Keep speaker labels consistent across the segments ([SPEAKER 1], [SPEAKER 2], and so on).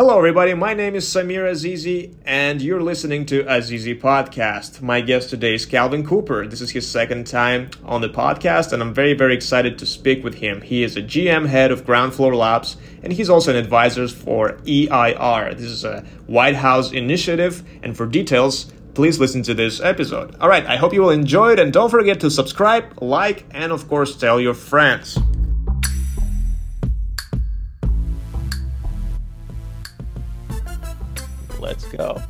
[SPEAKER 1] Hello, everybody. My name is Samir Azizi, and you're listening to Azizi Podcast. My guest today is Calvin Cooper. This is his second time on the podcast, and I'm very, very excited to speak with him. He is a GM head of Groundfloor Labs, and he's also an advisor for EIR. This is a White House initiative, and for details, please listen to this episode. All right, I hope you will enjoy it, and don't forget to subscribe, like, and of course, tell your friends. Let's go.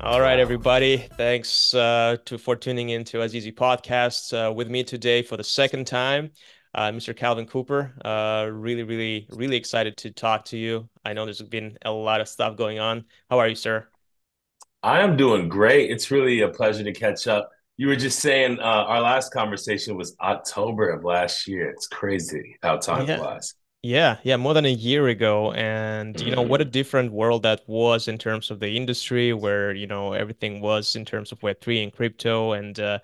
[SPEAKER 1] All right, everybody. Thanks uh, to for tuning in to Azizi Podcast. Uh, with me today for the second time, uh, Mr. Calvin Cooper. Uh, really, really, really excited to talk to you. I know there's been a lot of stuff going on. How are you, sir?
[SPEAKER 2] I am doing great. It's really a pleasure to catch up. You were just saying uh, our last conversation was October of last year. It's crazy how time
[SPEAKER 1] Yeah.
[SPEAKER 2] flies.
[SPEAKER 1] Yeah, yeah, more than a year ago. And, you know, what a different world that was in terms of the industry where, you know, everything was in terms of Web3 and crypto and, uh,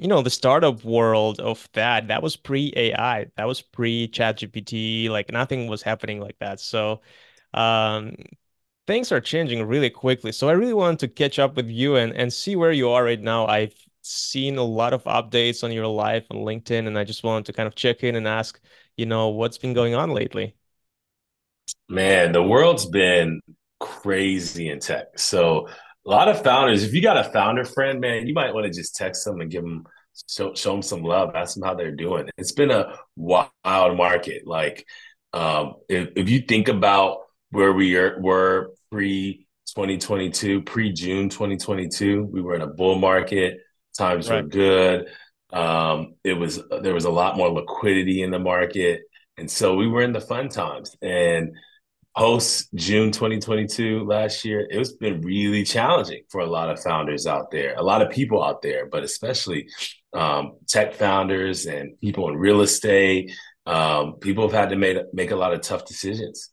[SPEAKER 1] you know, the startup world of that, that was pre-AI, that was pre-ChatGPT, like nothing was happening like that. So, um, things are changing really quickly. So I really wanted to catch up with you and, and see where you are right now. I've seen a lot of updates on your life on LinkedIn, and I just wanted to kind of check in and ask, you know, what's been going on lately?
[SPEAKER 2] Man, the world's been crazy in tech. So a lot of founders, if you got a founder friend, man, you might want to just text them and give them show, show them some love, ask them how they're doing. It's been a wild market. Like um, if, if you think about where we are, were pre 2022, pre June 2022, we were in a bull market. Times were good. Um, it was there was a lot more liquidity in the market, and so we were in the fun times. And post June 2022 last year, it's been really challenging for a lot of founders out there, a lot of people out there, but especially um, tech founders and people in real estate. Um, people have had to make make a lot of tough decisions.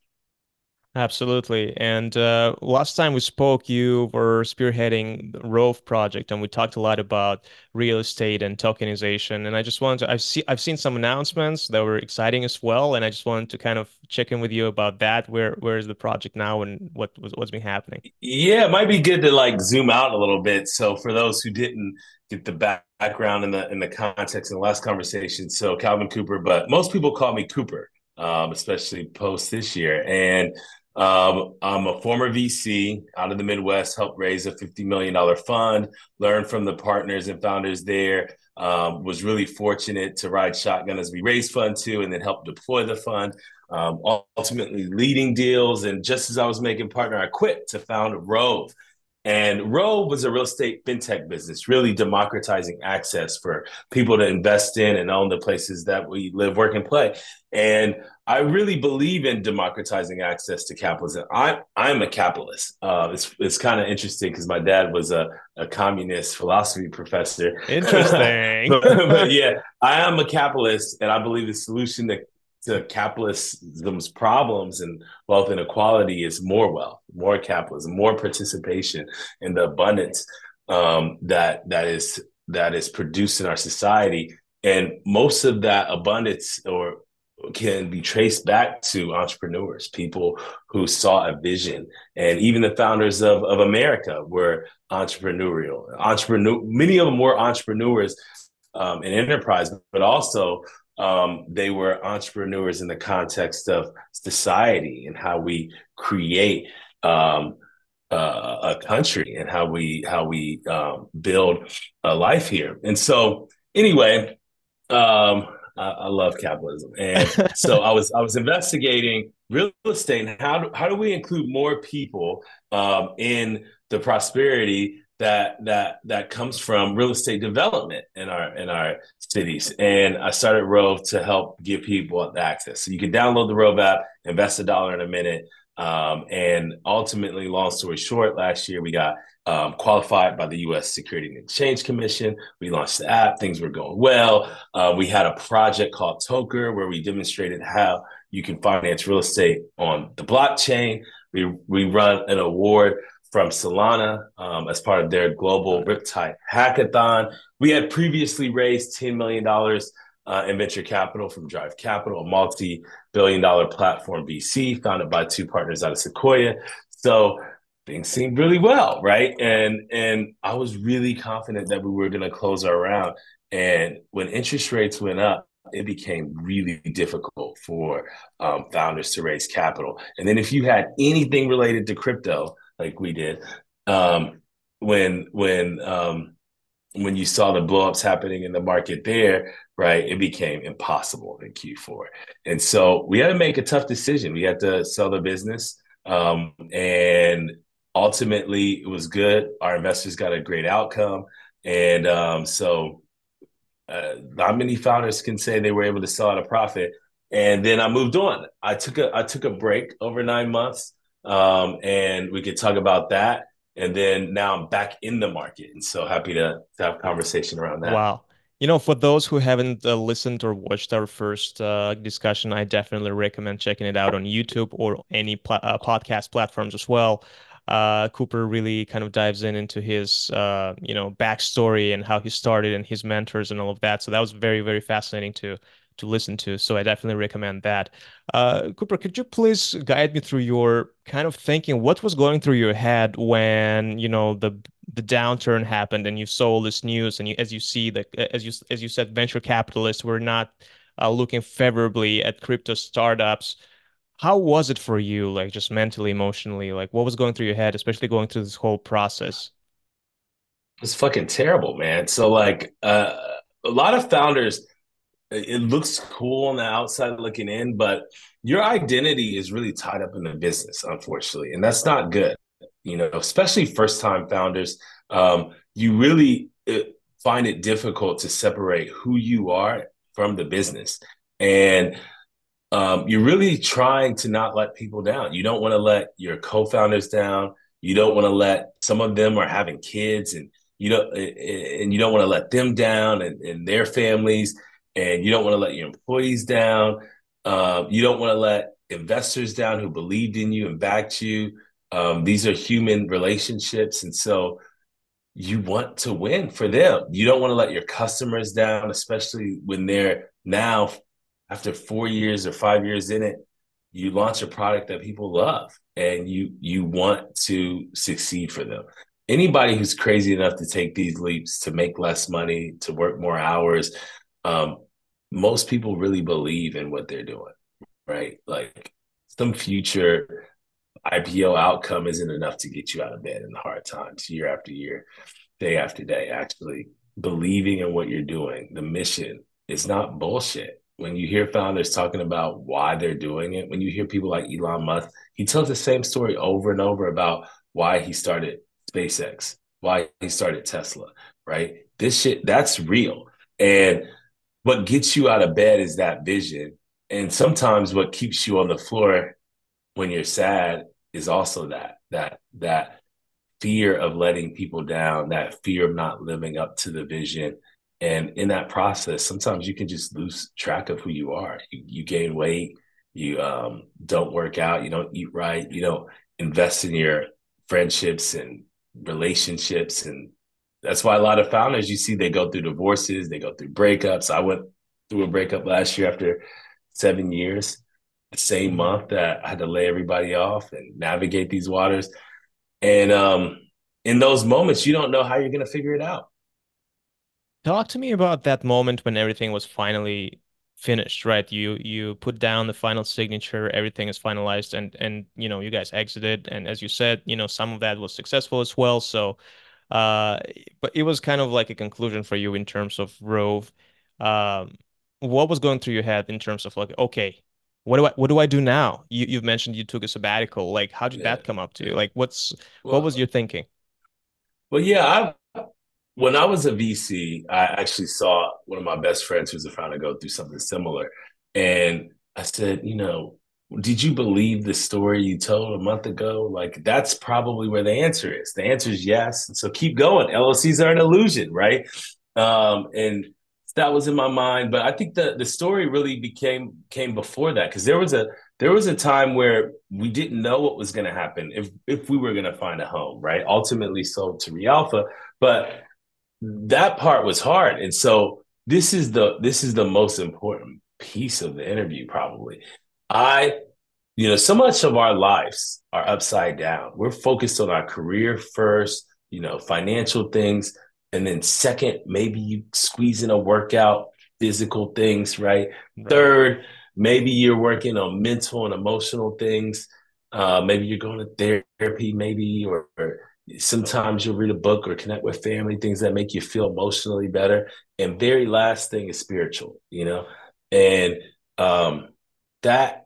[SPEAKER 1] Absolutely. And uh, last time we spoke, you were spearheading the Rhove project, and we talked a lot about real estate and tokenization. And I just wanted to, I've seen, I've seen some announcements that were exciting as well, and I just wanted to kind of check in with you about that. Where, where is the project now, and what was what's been happening?
[SPEAKER 2] Yeah, it might be good to like zoom out a little bit. So for those who didn't get the back- background in the in the context in the last conversation, so Calvin Cooper, but most people call me Cooper, um, especially post this year. And um, I'm a former VC out of the Midwest, helped raise a $50 million fund, learned from the partners and founders there. Um, was really fortunate to ride shotgun as we raised fund two and then help deploy the fund. Um, ultimately leading deals. And just as I was making partner, I quit to found Rhove. And Rhove was a real estate fintech business, really democratizing access for people to invest in and own the places that we live, work, and play. And I really believe in democratizing access to capitalism. I, I'm a capitalist. Uh, it's it's kind of interesting because my dad was a, a communist philosophy professor.
[SPEAKER 1] Interesting.
[SPEAKER 2] but, but yeah, I am a capitalist, and I believe the solution to to capitalism's problems and wealth inequality is more wealth, more capitalism, more participation in the abundance um, that that is that is produced in our society, and most of that abundance or can be traced back to entrepreneurs, people who saw a vision, and even the founders of of America were entrepreneurial. Entrepreneur, many of them were entrepreneurs um, in enterprise, but also um, they were entrepreneurs in the context of society and how we create um, uh, a country and how we how we um, build a life here. And so, anyway, um, I, I love capitalism, and so I was I was investigating real estate and how do, how do we include more people um, in the prosperity that that that comes from real estate development in our in our cities. And I started Rhove to help give people access. So you can download the Rhove app, invest a dollar in a minute. Um, and ultimately, long story short, last year we got um, qualified by the U.S. Security and Exchange Commission. We launched the app; things were going well. Uh, we had a project called Toker where we demonstrated how you can finance real estate on the blockchain. We we run an award from Solana um, as part of their global Riptide hackathon. We had previously raised $10 million uh, in venture capital from Drive Capital, a multi billion dollar platform VC founded by two partners out of Sequoia. So things seemed really well, right? And and I was really confident that we were going to close our round. And when interest rates went up, it became really difficult for um, founders to raise capital. And then if you had anything related to crypto, like we did, um, when when um, when you saw the blowups happening in the market there, right, it became impossible in Q4. And so we had to make a tough decision. We had to sell the business. Um, and ultimately, it was good. Our investors got a great outcome. And um, so, uh, not many founders can say they were able to sell at a profit. And then I moved on. I took a I took a break over nine months, um, and we could talk about that and then now I'm back in the market, and so happy to, to have conversation around that.
[SPEAKER 1] Wow. You know, for those who haven't uh, listened or watched our first uh, discussion, I definitely recommend checking it out on YouTube or any pl uh, podcast platforms as well. Uh, Cooper really kind of dives in into his, uh, you know, backstory and how he started and his mentors and all of that. So that was very, very fascinating to to listen to. So I definitely recommend that. Uh, Cooper, could you please guide me through your kind of thinking? What was going through your head when you know the the downturn happened and you saw all this news and you, as you see that as you as you said, venture capitalists were not uh, looking favorably at crypto startups. How was it for you, like just mentally, emotionally? Like what was going through your head, especially going through this whole process?
[SPEAKER 2] It's fucking terrible, man. So like uh, a lot of founders it looks cool on the outside looking in, but your identity is really tied up in the business, unfortunately, and that's not good. You know, especially first time founders, um, you really uh, find it difficult to separate who you are from the business, and um, you're really trying to not let people down. You don't want to let your co-founders down. You don't want to let some of them are having kids, and you don't, and you don't want to let them down and, and their families and you don't want to let your employees down. Um, you don't want to let investors down who believed in you and backed you. Um, these are human relationships, and so you want to win for them. You don't want to let your customers down, especially when they're now after four years or five years in it. You launch a product that people love, and you you want to succeed for them. Anybody who's crazy enough to take these leaps to make less money, to work more hours, um, most people really believe in what they're doing, right? Like some future IPO outcome isn't enough to get you out of bed in the hard times year after year, day after day. Actually, believing in what you're doing, the mission is not bullshit. When you hear founders talking about why they're doing it, when you hear people like Elon Musk, he tells the same story over and over about why he started SpaceX, why he started Tesla, right? This shit, that's real. And what gets you out of bed is that vision. And sometimes what keeps you on the floor when you're sad is also that that that fear of letting people down, that fear of not living up to the vision. And in that process, sometimes you can just lose track of who you are. You, you gain weight, you um, don't work out, you don't eat right, you don't invest in your friendships and relationships and that's why a lot of founders you see they go through divorces, they go through breakups. I went through a breakup last year after seven years, the same month that I had to lay everybody off and navigate these waters. And um, in those moments, you don't know how you're going to figure it out.
[SPEAKER 1] Talk to me about that moment when everything was finally finished, right? You you put down the final signature, everything is finalized, and and you know you guys exited, and as you said, you know some of that was successful as well. So uh, but it was kind of like a conclusion for you in terms of Rhove. Um, what was going through your head in terms of like, okay, what do I what do I do now? You you've mentioned you took a sabbatical. Like, how did yeah. that come up to you? Like, what's well, what was your thinking?
[SPEAKER 2] Well, yeah, I when I was a VC, I actually saw one of my best friends who's a founder go through something similar, and I said, you know, did you believe the story you told a month ago? Like that's probably where the answer is. The answer is yes. So keep going. LLCs are an illusion, right? Um, and that was in my mind. But I think the the story really became came before that because there was a there was a time where we didn't know what was going to happen if if we were going to find a home, right? Ultimately sold to reAlpha, but that part was hard. And so this is the this is the most important piece of the interview probably I, you know, so much of our lives are upside down. We're focused on our career first, you know, financial things. And then second, maybe you squeeze in a workout, physical things, right? right. Third, maybe you're working on mental and emotional things. Uh, maybe you're going to therapy, maybe, or, or sometimes you'll read a book or connect with family, things that make you feel emotionally better. And very last thing is spiritual, you know? And um, that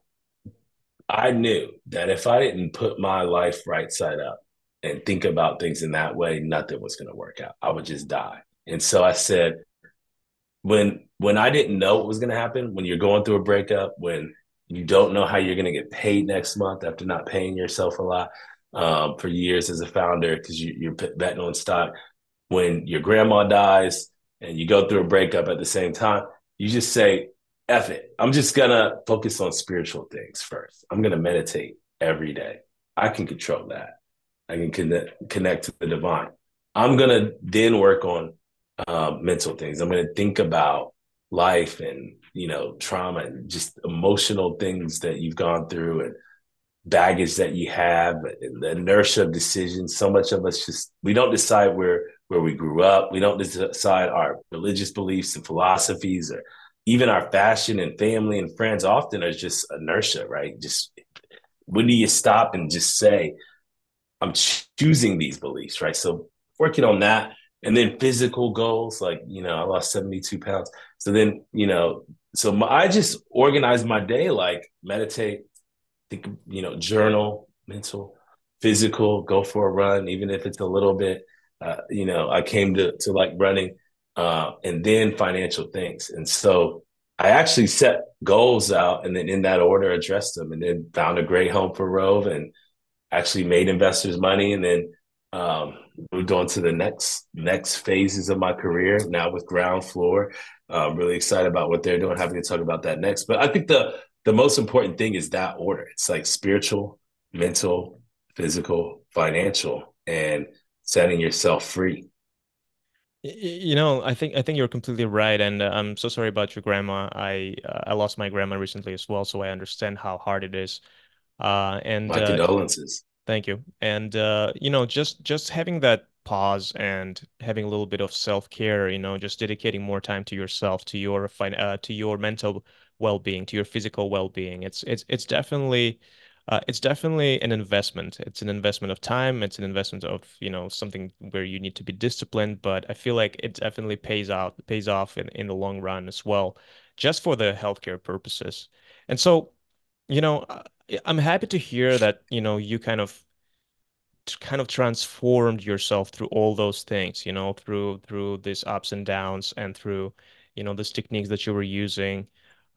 [SPEAKER 2] I knew that if I didn't put my life right side up and think about things in that way, nothing was going to work out. I would just die. And so I said, when when I didn't know what was going to happen, when you're going through a breakup, when you don't know how you're going to get paid next month after not paying yourself a lot um, for years as a founder because you, you're betting on stock. When your grandma dies and you go through a breakup at the same time, you just say, F it. I'm just gonna focus on spiritual things first. I'm gonna meditate every day. I can control that. I can connect connect to the divine. I'm gonna then work on uh, mental things. I'm gonna think about life and you know trauma and just emotional things that you've gone through and baggage that you have, and the inertia of decisions. So much of us just we don't decide where where we grew up. We don't decide our religious beliefs and philosophies or even our fashion and family and friends often are just inertia, right? Just when do you stop and just say, I'm choosing these beliefs, right? So working on that. And then physical goals, like, you know, I lost 72 pounds. So then, you know, so my, I just organize my day, like meditate, think, you know, journal, mental, physical, go for a run, even if it's a little bit. Uh, you know, I came to to like running uh, and then financial things. And so I actually set goals out and then in that order addressed them and then found a great home for Rhove and actually made investors money and then um, moved on to the next next phases of my career now with Groundfloor. I'm really excited about what they're doing. Happy to talk about that next. But I think the the most important thing is that order. It's like spiritual, mental, physical, financial, and setting yourself free.
[SPEAKER 1] You know, I think I think you're completely right, and uh, I'm so sorry about your grandma. I uh, I lost my grandma recently as well, so I understand how hard it is. Uh, and
[SPEAKER 2] my
[SPEAKER 1] uh,
[SPEAKER 2] condolences.
[SPEAKER 1] Thank you. And uh, you know, just just having that pause and having a little bit of self-care, you know, just dedicating more time to yourself, to your uh, to your mental well-being, to your physical well-being. It's it's it's definitely uh, it's definitely an investment. It's an investment of time. It's an investment of, you know, something where you need to be disciplined, but I feel like it definitely pays out, pays off in, in the long run as well, just for the healthcare purposes. And so, you know, uh, I'm happy to hear that, you know, you kind of kind of transformed yourself through all those things, you know, through through these ups and downs and through, you know, these techniques that you were using.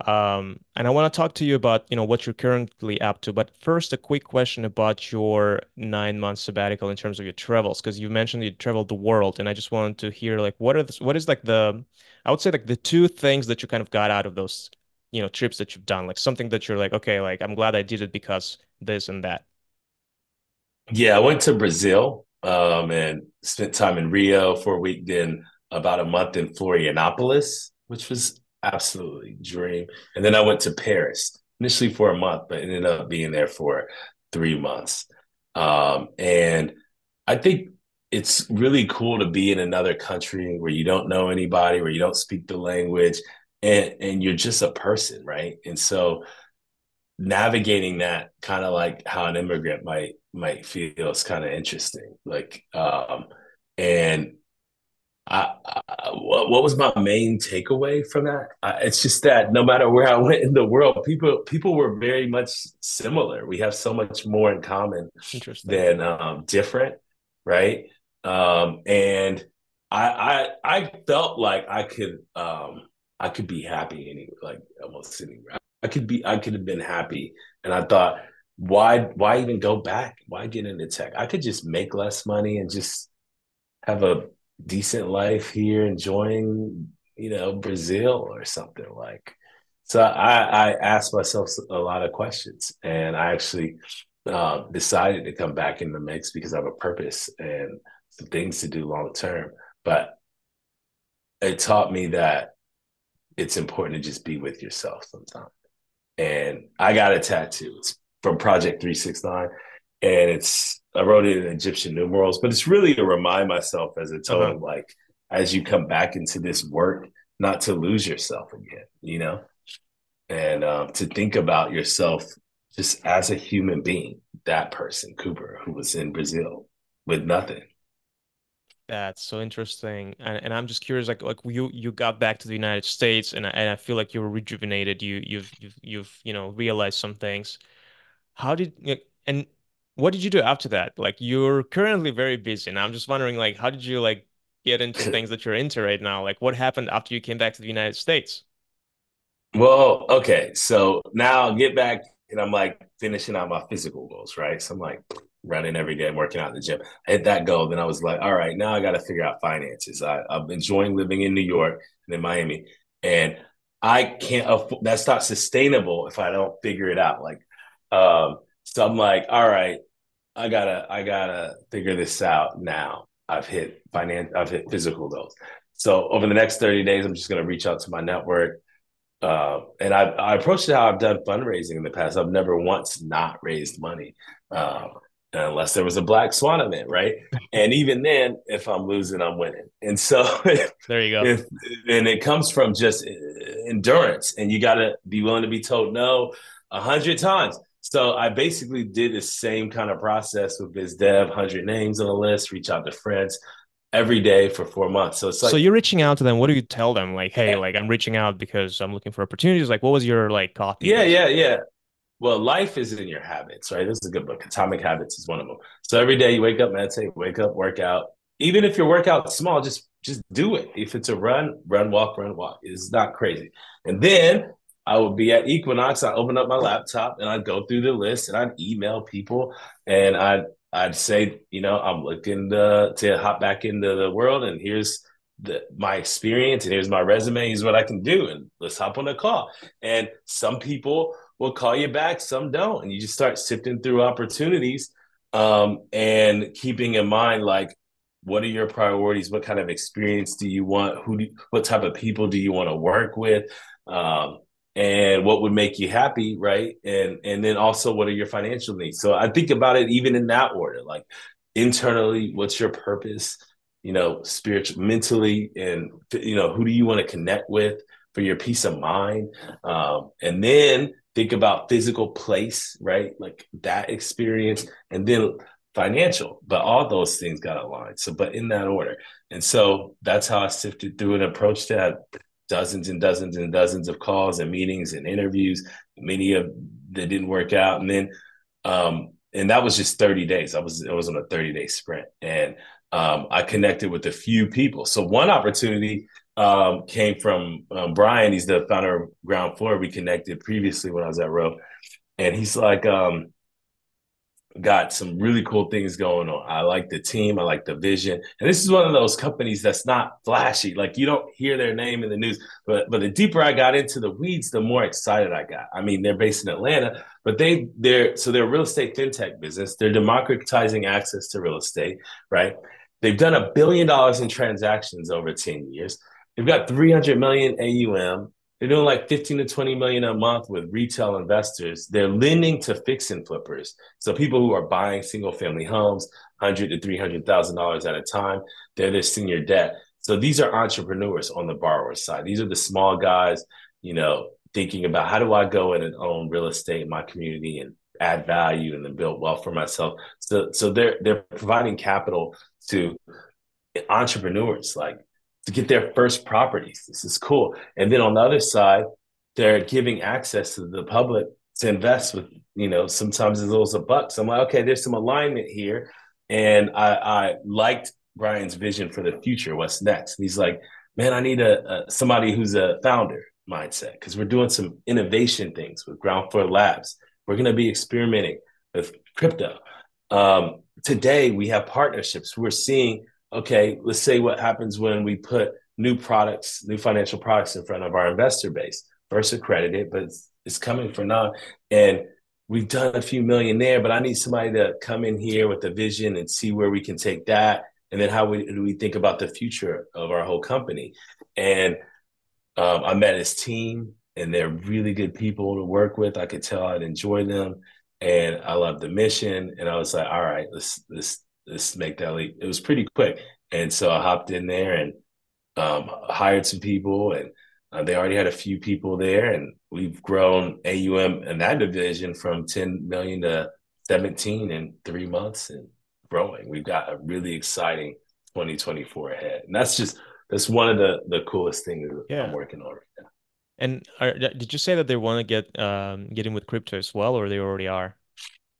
[SPEAKER 1] Um, and I want to talk to you about, you know, what you're currently up to. But first, a quick question about your nine month sabbatical in terms of your travels, because you mentioned you traveled the world, and I just wanted to hear like what are the, what is like the, I would say like the two things that you kind of got out of those, you know, trips that you've done, like something that you're like, okay, like I'm glad I did it because this and that.
[SPEAKER 2] Yeah, I went to Brazil um, and spent time in Rio for a week, then about a month in Florianopolis, which was absolutely dream. And then I went to Paris initially for a month, but ended up being there for three months. Um, and I think it's really cool to be in another country where you don't know anybody, where you don't speak the language, and and you're just a person, right? And so navigating that kind of like how an immigrant might might feel is kind of interesting. Like um and I, I, what was my main takeaway from that? I, it's just that no matter where I went in the world, people people were very much similar. We have so much more in common than um, different, right? Um, and I, I I felt like I could um, I could be happy any like almost anywhere. I could be I could have been happy, and I thought why why even go back? Why get into tech? I could just make less money and just have a decent life here, enjoying, you know, Brazil or something like. So I, I asked myself a lot of questions, and I actually uh, decided to come back in the mix because I have a purpose and some things to do long term. But it taught me that it's important to just be with yourself sometimes and I got a tattoo. It's from Project 369. And it's I wrote it in Egyptian numerals, but it's really to remind myself as a total uh-huh. like as you come back into this work, not to lose yourself again, you know, and um, to think about yourself just as a human being, that person, Cooper, who was in Brazil with nothing.
[SPEAKER 1] That's so interesting, and, and I'm just curious, like like you you got back to the United States, and I, and I feel like you were rejuvenated. You you've you've you've you know realized some things. How did and what did you do after that? Like you're currently very busy, and I'm just wondering, like, how did you like get into things that you're into right now? Like, what happened after you came back to the United States?
[SPEAKER 2] Well, okay, so now I get back, and I'm like finishing out my physical goals, right? So I'm like running every day, working out in the gym. I hit that goal, then I was like, all right, now I got to figure out finances. I, I'm enjoying living in New York and in Miami, and I can't. Afford, that's not sustainable if I don't figure it out. Like, um, so I'm like, all right, I gotta I gotta figure this out now. I've hit finance, I've hit physical goals. So over the next 30 days, I'm just gonna reach out to my network. Uh, and I, I approached it how I've done fundraising in the past. I've never once not raised money, uh, unless there was a black swan event, right? and even then, if I'm losing, I'm winning. And so
[SPEAKER 1] there you go.
[SPEAKER 2] If, and it comes from just endurance, and you got to be willing to be told no a hundred times. So I basically did the same kind of process with BizDev, 100 names on the list, reach out to friends every day for four months. So it's like,
[SPEAKER 1] so you're reaching out to them. What do you tell them? Like, hey, like I'm reaching out because I'm looking for opportunities. Like, what was your like copy?
[SPEAKER 2] Yeah, yeah, yeah. Well, life is in your habits, right? This is a good book. Atomic Habits is one of them. So every day you wake up, meditate, wake up, work out. Even if your workout small, just just do it. If it's a run, run, walk, run, walk. It's not crazy. And then I would be at Equinox. I'd open up my laptop and I'd go through the list and I'd email people and I'd I'd say, you know, I'm looking to, to hop back into the world and here's the, my experience and here's my resume. Here's what I can do. And let's hop on a call. And some people will call you back, some don't. And you just start sifting through opportunities um, and keeping in mind, like, what are your priorities? What kind of experience do you want? Who do, what type of people do you want to work with? Um, and what would make you happy right? And and then also what are your financial needs? So i think about it even in that order like internally what's your purpose you know spiritual mentally and you know who do you want to connect with for your peace of mind? Um, and then think about physical place right? Like that experience and then financial but all those things got aligned so but in that order. And so that's how i sifted through and approached that dozens and dozens and dozens of calls and meetings and interviews, many of that didn't work out. And then, um, and that was just 30 days. I was, it was on a 30 day sprint and, um, I connected with a few people. So one opportunity, um, came from, um, Brian. He's the founder of Groundfloor. We connected previously when I was at Rhove and he's like, um, got some really cool things going on. I like the team, I like the vision. And this is one of those companies that's not flashy. Like you don't hear their name in the news, but but the deeper I got into the weeds, the more excited I got. I mean, they're based in Atlanta, but they they're so they're a real estate fintech business. They're democratizing access to real estate, right? They've done a billion dollars in transactions over 10 years. They've got 300 million AUM. They're doing like 15 to 20 million a month with retail investors. They're lending to fix and flippers. So people who are buying single family homes, 100 to 300,000 dollars at a time, they're their senior debt. So these are entrepreneurs on the borrower side. These are the small guys, you know, thinking about how do I go in and own real estate in my community and add value and then build wealth for myself. So so they're they're providing capital to entrepreneurs like to get their first properties. This is cool. And then on the other side, they're giving access to the public to invest with, you know, sometimes as little as a buck. So I'm like, okay, there's some alignment here. And I, I liked Brian's vision for the future. What's next? And he's like, man, I need a, a somebody who's a founder mindset because we're doing some innovation things with Groundfloor Labs. We're going to be experimenting with crypto. Um, today, we have partnerships. We're seeing okay, let's say what happens when we put new products, new financial products in front of our investor base. First accredited, but it's, it's coming for now. And we've done a few million there, but I need somebody to come in here with a vision and see where we can take that. And then how we, do we think about the future of our whole company? And um, I met his team and they're really good people to work with. I could tell I'd enjoy them, and I love the mission. And I was like, all right, let's let's let's make that leap. It was pretty quick, and so I hopped in there and um, hired some people, and uh, they already had a few people there, and we've grown AUM in that division from 10 million to 17 in three months, and growing. We've got a really exciting 2024 ahead, and that's just that's one of the the coolest things yeah. I'm working on right now.
[SPEAKER 1] And are, did you say that they want to get um, get in with crypto as well, or they already are?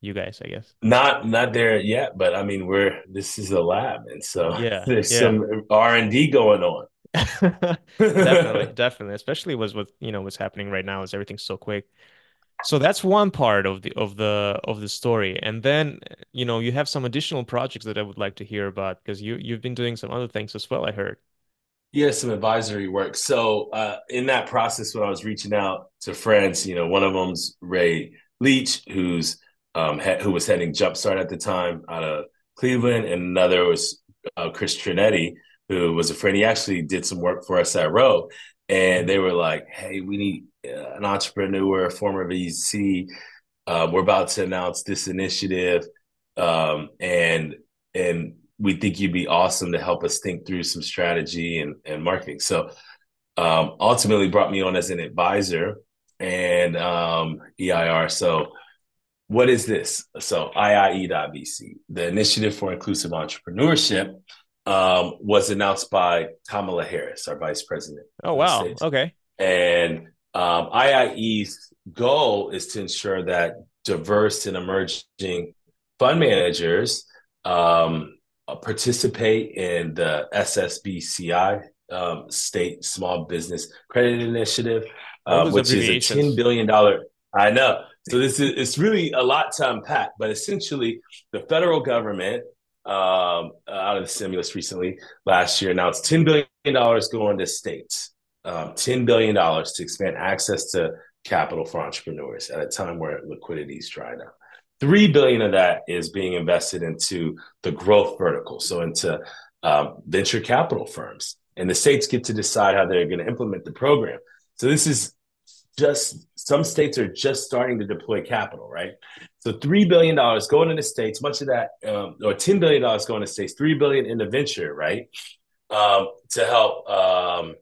[SPEAKER 1] You guys, I guess.
[SPEAKER 2] Not not there yet, but I mean, we're this is a lab, and so
[SPEAKER 1] yeah,
[SPEAKER 2] there's
[SPEAKER 1] yeah.
[SPEAKER 2] some R and D going on.
[SPEAKER 1] definitely, definitely, especially was what you know what's happening right now is everything's so quick. So that's one part of the of the of the story, and then you know you have some additional projects that I would like to hear about because you you've been doing some other things as well. I heard.
[SPEAKER 2] Yeah, some advisory work. So uh, in that process, when I was reaching out to friends, you know, one of them's Ray Leach, who's um, who was heading Jumpstart at the time out of Cleveland, and another was uh, Chris Trinetti, who was a friend. He actually did some work for us at Rhove, and they were like, "Hey, we need uh, an entrepreneur, former VC. Uh, we're about to announce this initiative, um, and and we think you'd be awesome to help us think through some strategy and, and marketing. So um, ultimately brought me on as an advisor and um, EIR. So what is this? So IIE.VC, the Initiative for Inclusive Entrepreneurship, um, was announced by Kamala Harris, our vice president.
[SPEAKER 1] Oh, wow. Okay.
[SPEAKER 2] And um, IIE's goal is to ensure that diverse and emerging fund managers um, uh, participate in the SSBCI um, State Small Business Credit Initiative, uh, which is a ten billion dollar. I know. So this is it's really a lot to unpack, but essentially, the federal government um, out of the stimulus recently last year announced ten billion dollars going to states, um, ten billion dollars to expand access to capital for entrepreneurs at a time where liquidity is drying up. Three billion of that is being invested into the growth vertical, so into um, venture capital firms, and the states get to decide how they're going to implement the program. So this is just some states are just starting to deploy capital, right? So three billion dollars going into states, much of that, um, or ten billion dollars going to states, three billion into venture, right, um, to help um,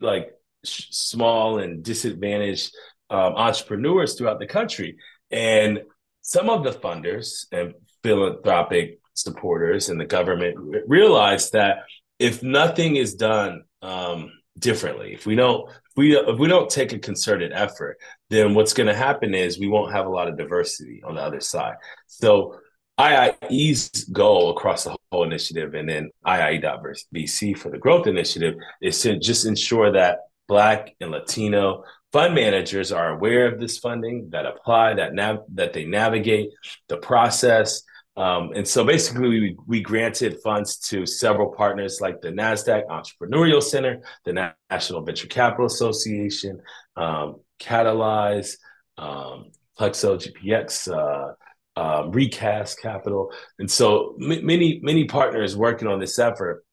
[SPEAKER 2] like sh- small and disadvantaged um, entrepreneurs throughout the country, and some of the funders and philanthropic supporters and the government realize that if nothing is done um, differently, if we don't we if we don't take a concerted effort, then what's going to happen is we won't have a lot of diversity on the other side. So IIE's goal across the whole initiative and then IIE.VC for the growth initiative is to just ensure that Black and Latino fund managers are aware of this funding that apply that nav- that they navigate the process um, and so basically we, we granted funds to several partners like the nasdaq entrepreneurial center the national venture capital association um, catalyze um, plexo gpx uh, um, recast capital. And so m- many many partners working on this effort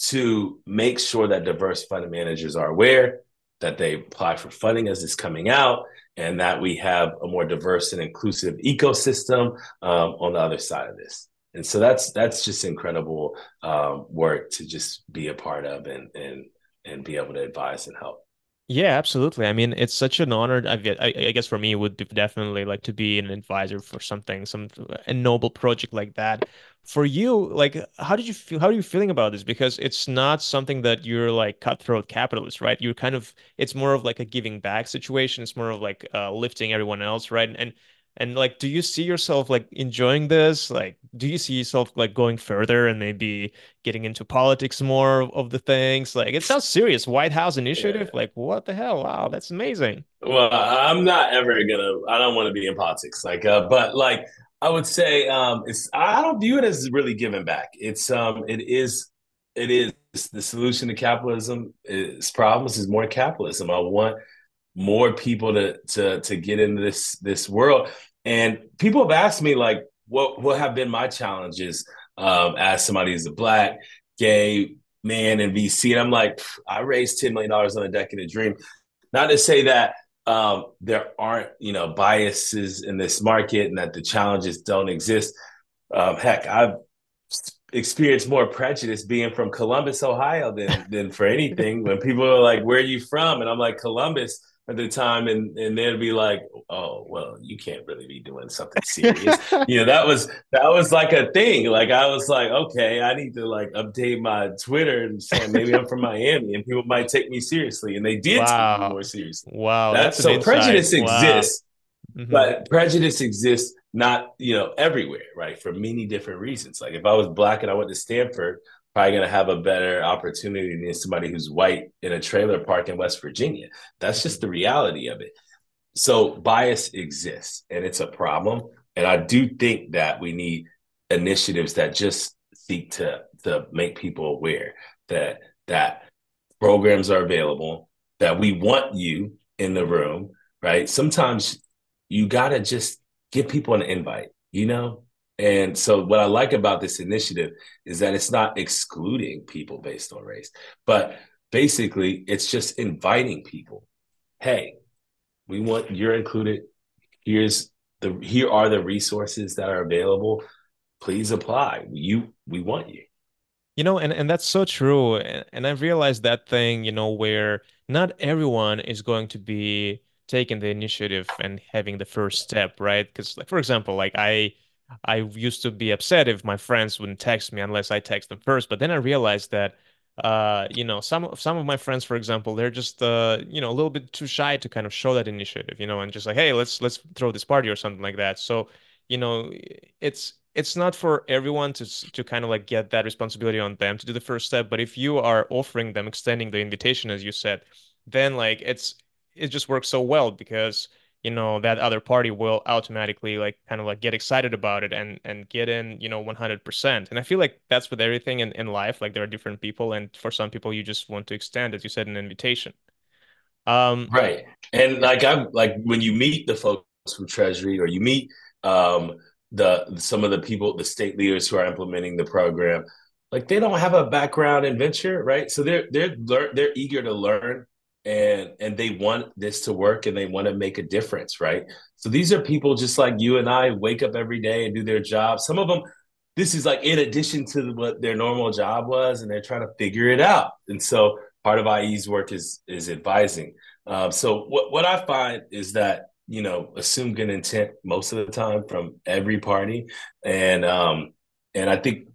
[SPEAKER 2] to make sure that diverse fund managers are aware that they apply for funding as it's coming out, and that we have a more diverse and inclusive ecosystem um, on the other side of this. And so that's that's just incredible um, work to just be a part of and and and be able to advise and help.
[SPEAKER 1] Yeah, absolutely. I mean, it's such an honor. I, guess for me, it would definitely like to be an advisor for something, some a noble project like that. For you, like, how did you feel? How are you feeling about this? Because it's not something that you're like cutthroat capitalist, right? You're kind of, it's more of like a giving back situation. It's more of like uh, lifting everyone else, right? And and like, do you see yourself like enjoying this? Like, do you see yourself like going further and maybe getting into politics more of the things? Like, it sounds serious. White House initiative. Yeah. Like, what the hell? Wow, that's amazing.
[SPEAKER 2] Well, I'm not ever gonna. I don't want to be in politics. Like, uh, but like, I would say, um, it's. I don't view it as really giving back. It's. Um, it is. It is the solution to capitalism. Its problems is more capitalism. I want more people to to to get into this this world. And people have asked me like, what what have been my challenges um, as somebody who's a black, gay man in VC, and I'm like, I raised ten million dollars on a decade of dream. not to say that um, there aren't you know biases in this market and that the challenges don't exist. Um, heck, I've experienced more prejudice being from Columbus, Ohio, than than for anything. when people are like, "Where are you from?" and I'm like, "Columbus." At the time, and and they'd be like, "Oh, well, you can't really be doing something serious." you know, that was that was like a thing. Like I was like, "Okay, I need to like update my Twitter and say maybe I'm from Miami, and people might take me seriously." And they did wow. take me more seriously.
[SPEAKER 1] Wow,
[SPEAKER 2] that's, that's so prejudice wow. exists, mm-hmm. but prejudice exists not you know everywhere, right? For many different reasons. Like if I was black and I went to Stanford, probably going to have a better opportunity than somebody who's white in a trailer park in West Virginia. That's just the reality of it. So bias exists and it's a problem. And I do think that we need initiatives that just seek to to make people aware that that programs are available, that we want you in the room, right? Sometimes you got to just give people an invite, you know? And so, what I like about this initiative is that it's not excluding people based on race, but basically, it's just inviting people. Hey, we want you're included. Here's the here are the resources that are available. Please apply. You we want you.
[SPEAKER 1] You know, and, and that's so true. And, and I've realized that thing, you know, where not everyone is going to be taking the initiative and having the first step, right? Because, like, for example, like I I used to be upset if my friends wouldn't text me unless I text them first. But then I realized that, uh, you know, some some of my friends, for example, they're just, uh, you know, a little bit too shy to kind of show that initiative, you know, and just like, hey, let's let's throw this party or something like that. So, you know, it's it's not for everyone to to kind of like get that responsibility on them to do the first step. But if you are offering them, extending the invitation, as you said, then like it's it just works so well because you know that other party will automatically like kind of like get excited about it and and get in you know 100% and i feel like that's with everything in, in life like there are different people and for some people you just want to extend as you said an invitation.
[SPEAKER 2] Um right. And like i'm like when you meet the folks from treasury or you meet um the some of the people the state leaders who are implementing the program like they don't have a background in venture right? So they're they're they're eager to learn and and they want this to work and they want to make a difference right? So these are people just like you and i wake up every day and do their job. Some of them this is like in addition to what their normal job was and they're trying to figure it out. And so part of ie's work is is advising. Um, so what, what i find is that you know assume good intent most of the time from every party. And um and i think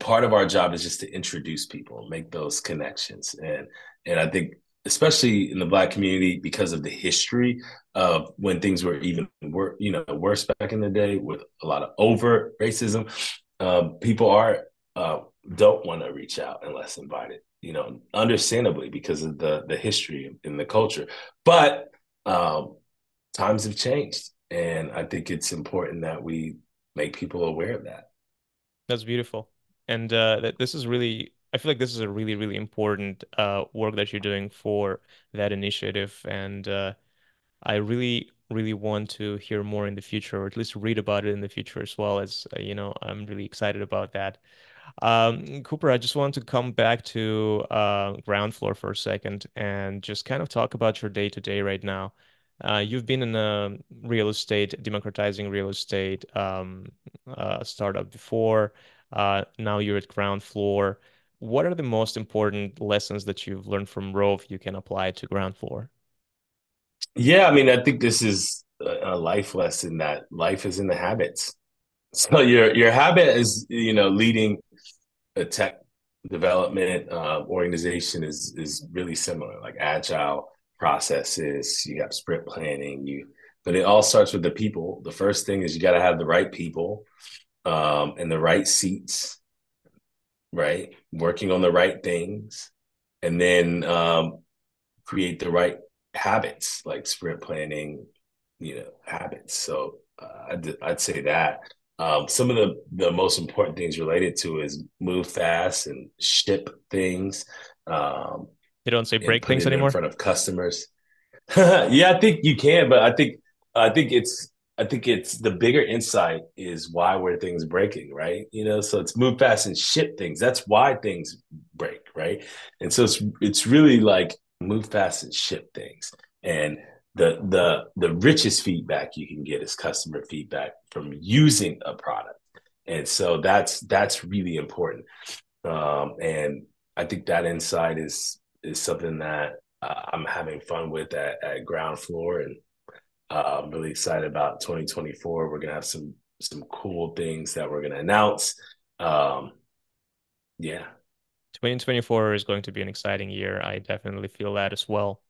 [SPEAKER 2] part of our job is just to introduce people make those connections. And and i think especially in the black community because of the history of when things were even were you know worse back in the day with a lot of overt racism um, people are uh, don't want to reach out unless invited you know understandably because of the the history and the culture. But um, times have changed and i think it's important that we make people aware of that.
[SPEAKER 1] That's beautiful. And uh, that this is really I feel like this is a really, really important uh, work that you're doing for that initiative, and uh, I really, really want to hear more in the future, or at least read about it in the future as well. As uh, you know, I'm really excited about that. Um, Cooper, I just want to come back to uh, Groundfloor for a second and just kind of talk about your day to day right now. Uh, you've been in a real estate, democratizing real estate um, uh, startup before. Uh, now you're at Groundfloor what are the most important lessons that you've learned from Rhove you can apply to Groundfloor?
[SPEAKER 2] Yeah, I mean, I think this is a life lesson that life is in the habits. So your your habit is, you know, leading a tech development uh, organization is is really similar, like agile processes. You have sprint planning. You, but it all starts with the people. The first thing is you got to have the right people um, and the right seats right? Working on the right things, and then um, create the right habits like sprint planning, you know, habits. So uh, I'd, I'd say that. Um, some of the, the most important things related to is move fast and ship things. Um,
[SPEAKER 1] they don't say break things anymore
[SPEAKER 2] in front of customers. yeah, I think you can, but I think I think it's I think it's the bigger insight is why were things breaking, right? You know, so it's move fast and ship things. That's why things break, right? And so it's it's really like move fast and ship things. and the the the richest feedback you can get is customer feedback from using a product and so that's that's really important um, and i think that insight is is something that uh, i'm having fun with at, at Groundfloor and uh, i'm really excited about 2024 we're going to have some some cool things that we're going to announce um, yeah
[SPEAKER 1] 2024 is going to be an exciting year i definitely feel that as well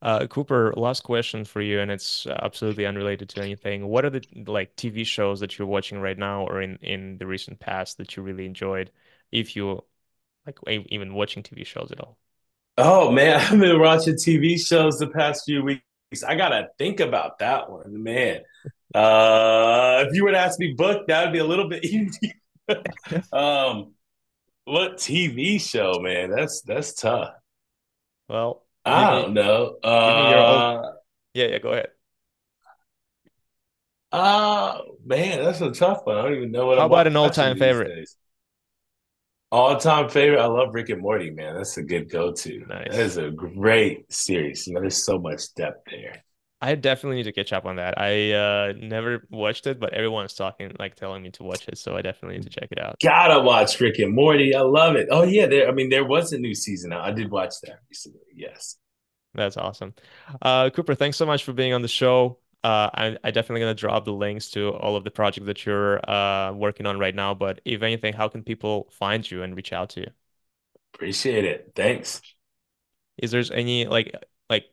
[SPEAKER 1] uh, Cooper, last question for you, and it's absolutely unrelated to anything. What are the like TV shows that you're watching right now or in in the recent past that you really enjoyed, if you like even watching TV shows at all?
[SPEAKER 2] Oh man, I've been watching TV shows the past few weeks. I gotta think about that one, man. Uh, if you would ask me book, that would be a little bit easier. um, what TV show, man? That's that's tough.
[SPEAKER 1] Well,
[SPEAKER 2] I don't know. Uh,
[SPEAKER 1] yeah, yeah, go ahead.
[SPEAKER 2] Uh man, that's a tough one. I don't even know what.
[SPEAKER 1] How I'm about an all-time favorite?
[SPEAKER 2] Days. All-time favorite. I love Rick and Morty, man. That's a good go-to. Nice. That is a great series. You know, there's so much depth there.
[SPEAKER 1] I definitely need to catch up on that. I uh, never watched it, but everyone's talking, like telling me to watch it, so I definitely need to check it out.
[SPEAKER 2] Gotta watch Rick and Morty. I love it. Oh yeah, there. I mean, there was a new season. I did watch that recently. Yes,
[SPEAKER 1] that's awesome. Uh, Cooper, thanks so much for being on the show. Uh, I, I definitely gonna drop the links to all of the projects that you're uh, working on right now. But if anything, how can people find you and reach out to you?
[SPEAKER 2] Appreciate it. Thanks.
[SPEAKER 1] Is there's any like like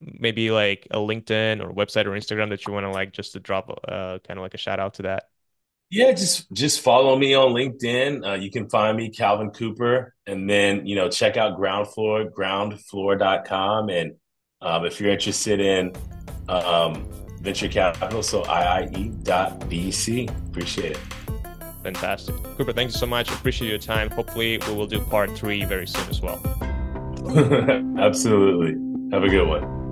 [SPEAKER 1] maybe like a LinkedIn or website or Instagram that you want to like just to drop uh kind of like a shout out to that?
[SPEAKER 2] Yeah, just just follow me on LinkedIn. Uh, you can find me Calvin Cooper, and then you know check out Groundfloor, groundfloor.com, and um, if you're interested in um, venture capital, so iie.vc. Appreciate it.
[SPEAKER 1] Fantastic, Cooper. Thank you so much. Appreciate your time. Hopefully, we will do part three very soon as well.
[SPEAKER 2] Absolutely. Have a good one.